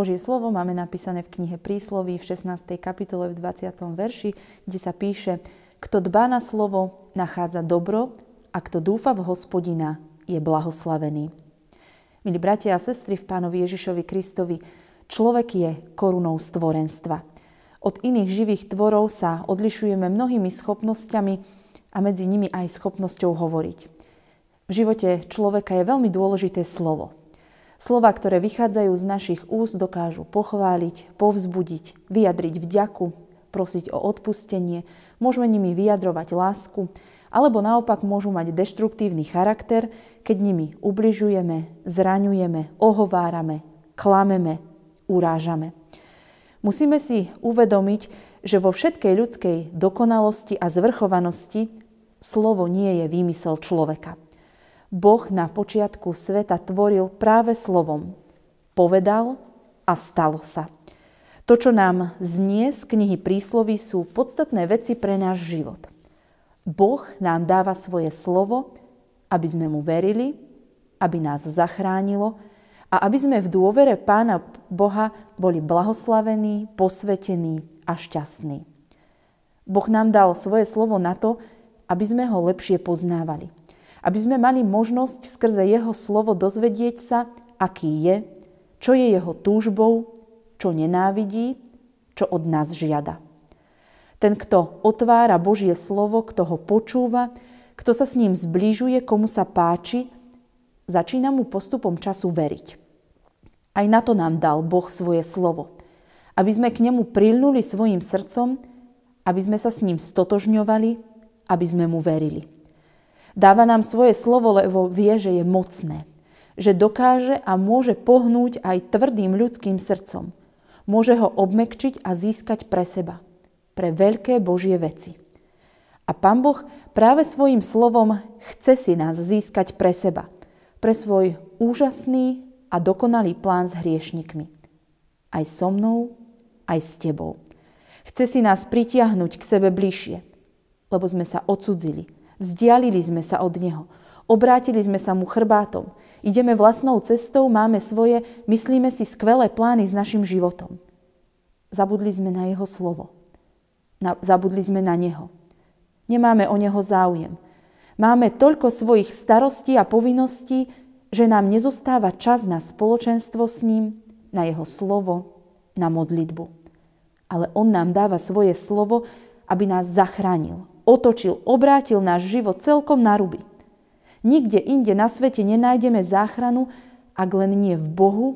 Božie slovo máme napísané v knihe Prísloví v 16. kapitole v 20. verši, kde sa píše Kto dbá na slovo, nachádza dobro a kto dúfa v hospodina, je blahoslavený. Milí bratia a sestry v pánovi Ježišovi Kristovi, človek je korunou stvorenstva. Od iných živých tvorov sa odlišujeme mnohými schopnosťami a medzi nimi aj schopnosťou hovoriť. V živote človeka je veľmi dôležité slovo. Slova, ktoré vychádzajú z našich úst, dokážu pochváliť, povzbudiť, vyjadriť vďaku, prosiť o odpustenie, môžeme nimi vyjadrovať lásku, alebo naopak môžu mať deštruktívny charakter, keď nimi ubližujeme, zraňujeme, ohovárame, klameme, urážame. Musíme si uvedomiť, že vo všetkej ľudskej dokonalosti a zvrchovanosti slovo nie je výmysel človeka. Boh na počiatku sveta tvoril práve slovom. Povedal a stalo sa. To, čo nám znie z knihy prísloví, sú podstatné veci pre náš život. Boh nám dáva svoje slovo, aby sme mu verili, aby nás zachránilo a aby sme v dôvere Pána Boha boli blahoslavení, posvetení a šťastní. Boh nám dal svoje slovo na to, aby sme ho lepšie poznávali aby sme mali možnosť skrze jeho slovo dozvedieť sa, aký je, čo je jeho túžbou, čo nenávidí, čo od nás žiada. Ten, kto otvára Božie slovo, kto ho počúva, kto sa s ním zbližuje, komu sa páči, začína mu postupom času veriť. Aj na to nám dal Boh svoje slovo. Aby sme k nemu prilnuli svojim srdcom, aby sme sa s ním stotožňovali, aby sme mu verili. Dáva nám svoje slovo, lebo vie, že je mocné. Že dokáže a môže pohnúť aj tvrdým ľudským srdcom. Môže ho obmekčiť a získať pre seba. Pre veľké Božie veci. A Pán Boh práve svojim slovom chce si nás získať pre seba. Pre svoj úžasný a dokonalý plán s hriešnikmi. Aj so mnou, aj s tebou. Chce si nás pritiahnuť k sebe bližšie, lebo sme sa odsudzili – Vzdialili sme sa od Neho. Obrátili sme sa mu chrbátom. Ideme vlastnou cestou, máme svoje, myslíme si skvelé plány s našim životom. Zabudli sme na Jeho slovo. Na, zabudli sme na Neho. Nemáme o Neho záujem. Máme toľko svojich starostí a povinností, že nám nezostáva čas na spoločenstvo s ním, na Jeho slovo, na modlitbu. Ale On nám dáva svoje slovo, aby nás zachránil, otočil, obrátil náš život celkom na ruby. Nikde inde na svete nenájdeme záchranu, ak len nie v Bohu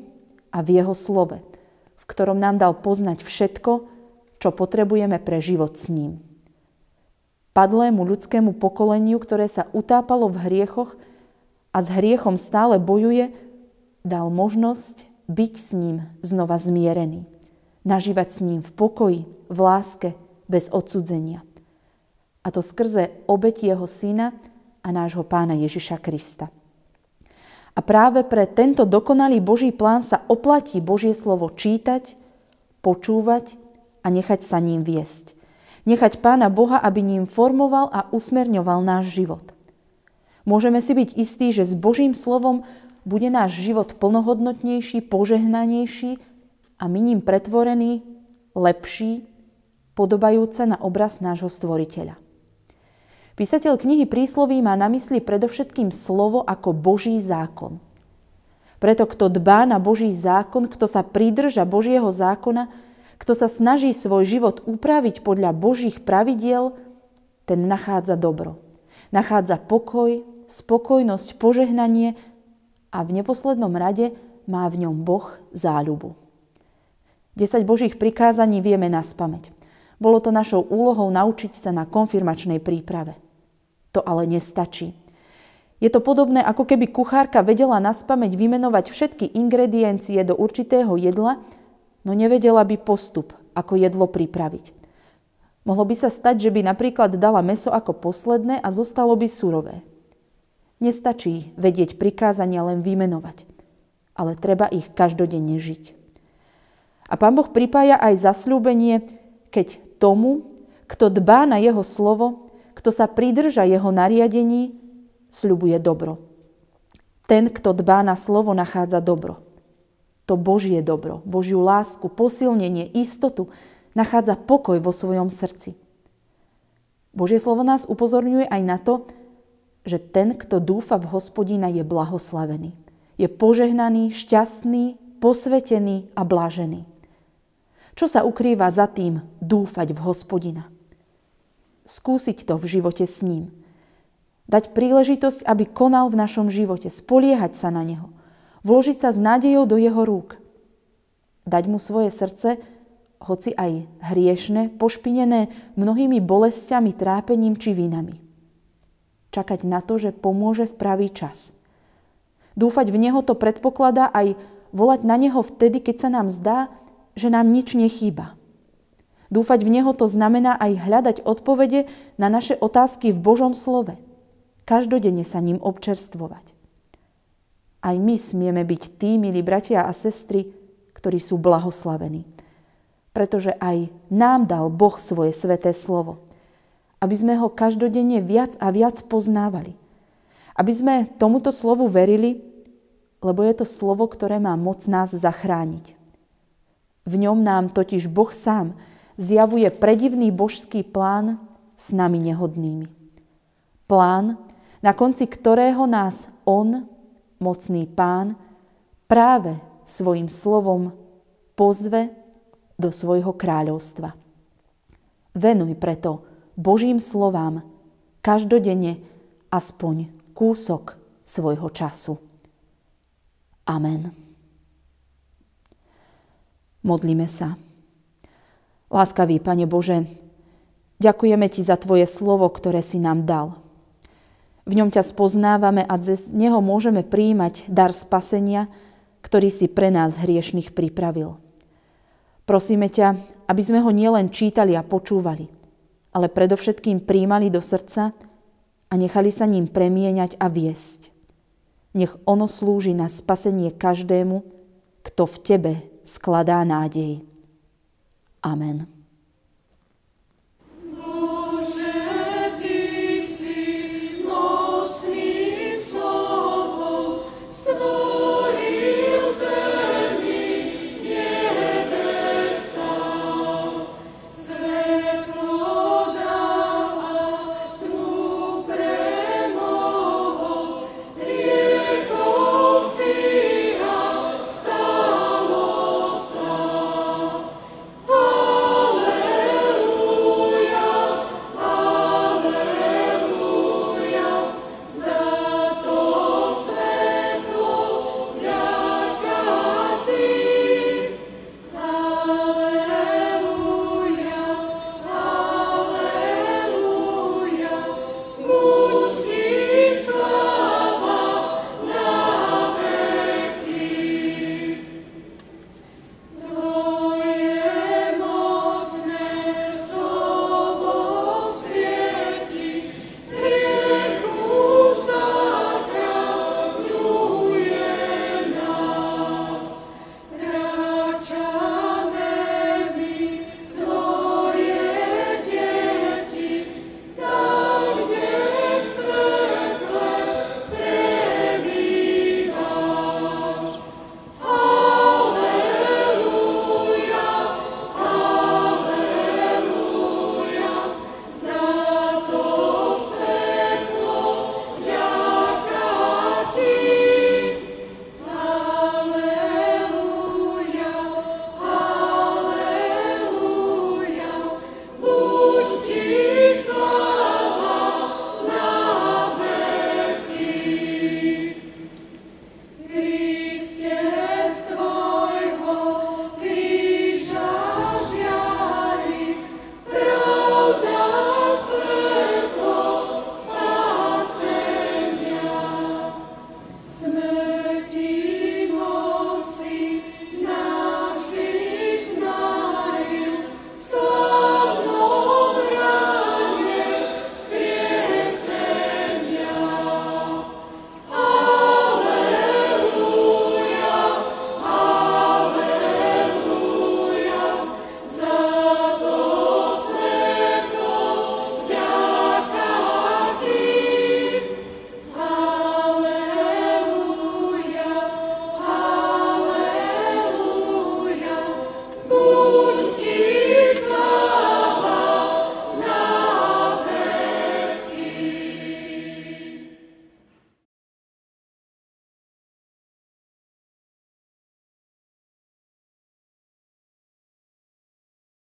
a v Jeho slove, v ktorom nám dal poznať všetko, čo potrebujeme pre život s ním. Padlému ľudskému pokoleniu, ktoré sa utápalo v hriechoch a s hriechom stále bojuje, dal možnosť byť s ním znova zmierený. Nažívať s ním v pokoji, v láske, bez odsudzenia a to skrze obeti jeho syna a nášho pána Ježiša Krista. A práve pre tento dokonalý Boží plán sa oplatí Božie slovo čítať, počúvať a nechať sa ním viesť. Nechať Pána Boha, aby ním formoval a usmerňoval náš život. Môžeme si byť istí, že s Božím slovom bude náš život plnohodnotnejší, požehnanejší a my ním pretvorený, lepší, podobajúce na obraz nášho stvoriteľa. Písateľ knihy prísloví má na mysli predovšetkým slovo ako Boží zákon. Preto kto dbá na Boží zákon, kto sa pridrža Božieho zákona, kto sa snaží svoj život upraviť podľa Božích pravidiel, ten nachádza dobro. Nachádza pokoj, spokojnosť, požehnanie a v neposlednom rade má v ňom Boh záľubu. 10 Božích prikázaní vieme na spameť. Bolo to našou úlohou naučiť sa na konfirmačnej príprave. To ale nestačí. Je to podobné, ako keby kuchárka vedela na spameť vymenovať všetky ingrediencie do určitého jedla, no nevedela by postup, ako jedlo pripraviť. Mohlo by sa stať, že by napríklad dala meso ako posledné a zostalo by surové. Nestačí vedieť prikázania len vymenovať, ale treba ich každodenne žiť. A pán Boh pripája aj zasľúbenie, keď tomu, kto dbá na jeho slovo, kto sa pridrža jeho nariadení, sľubuje dobro. Ten, kto dbá na slovo, nachádza dobro. to Božie dobro, Božiu lásku, posilnenie, istotu, nachádza pokoj vo svojom srdci. Božie slovo nás upozorňuje aj na to, že ten, kto dúfa v hospodina, je blahoslavený. Je požehnaný, šťastný, posvetený a blážený. Čo sa ukrýva za tým dúfať v hospodina? Skúsiť to v živote s ním. Dať príležitosť, aby konal v našom živote, spoliehať sa na neho. Vložiť sa s nádejou do jeho rúk. Dať mu svoje srdce, hoci aj hriešne, pošpinené mnohými bolestiami, trápením či vinami. Čakať na to, že pomôže v pravý čas. Dúfať v Neho to predpokladá aj volať na Neho vtedy, keď sa nám zdá, že nám nič nechýba. Dúfať v Neho to znamená aj hľadať odpovede na naše otázky v Božom slove. Každodenne sa ním občerstvovať. Aj my smieme byť tí, milí bratia a sestry, ktorí sú blahoslavení. Pretože aj nám dal Boh svoje sveté slovo. Aby sme ho každodenne viac a viac poznávali. Aby sme tomuto slovu verili, lebo je to slovo, ktoré má moc nás zachrániť. V ňom nám totiž Boh sám zjavuje predivný božský plán s nami nehodnými. Plán, na konci ktorého nás On, mocný pán, práve svojim slovom pozve do svojho kráľovstva. Venuj preto Božím slovám každodenne aspoň kúsok svojho času. Amen. Modlíme sa. Láskavý Pane Bože, ďakujeme Ti za Tvoje slovo, ktoré si nám dal. V ňom ťa spoznávame a z neho môžeme príjmať dar spasenia, ktorý si pre nás hriešných pripravil. Prosíme ťa, aby sme ho nielen čítali a počúvali, ale predovšetkým príjmali do srdca a nechali sa ním premieňať a viesť. Nech ono slúži na spasenie každému, kto v Tebe skladá nádej. Amen.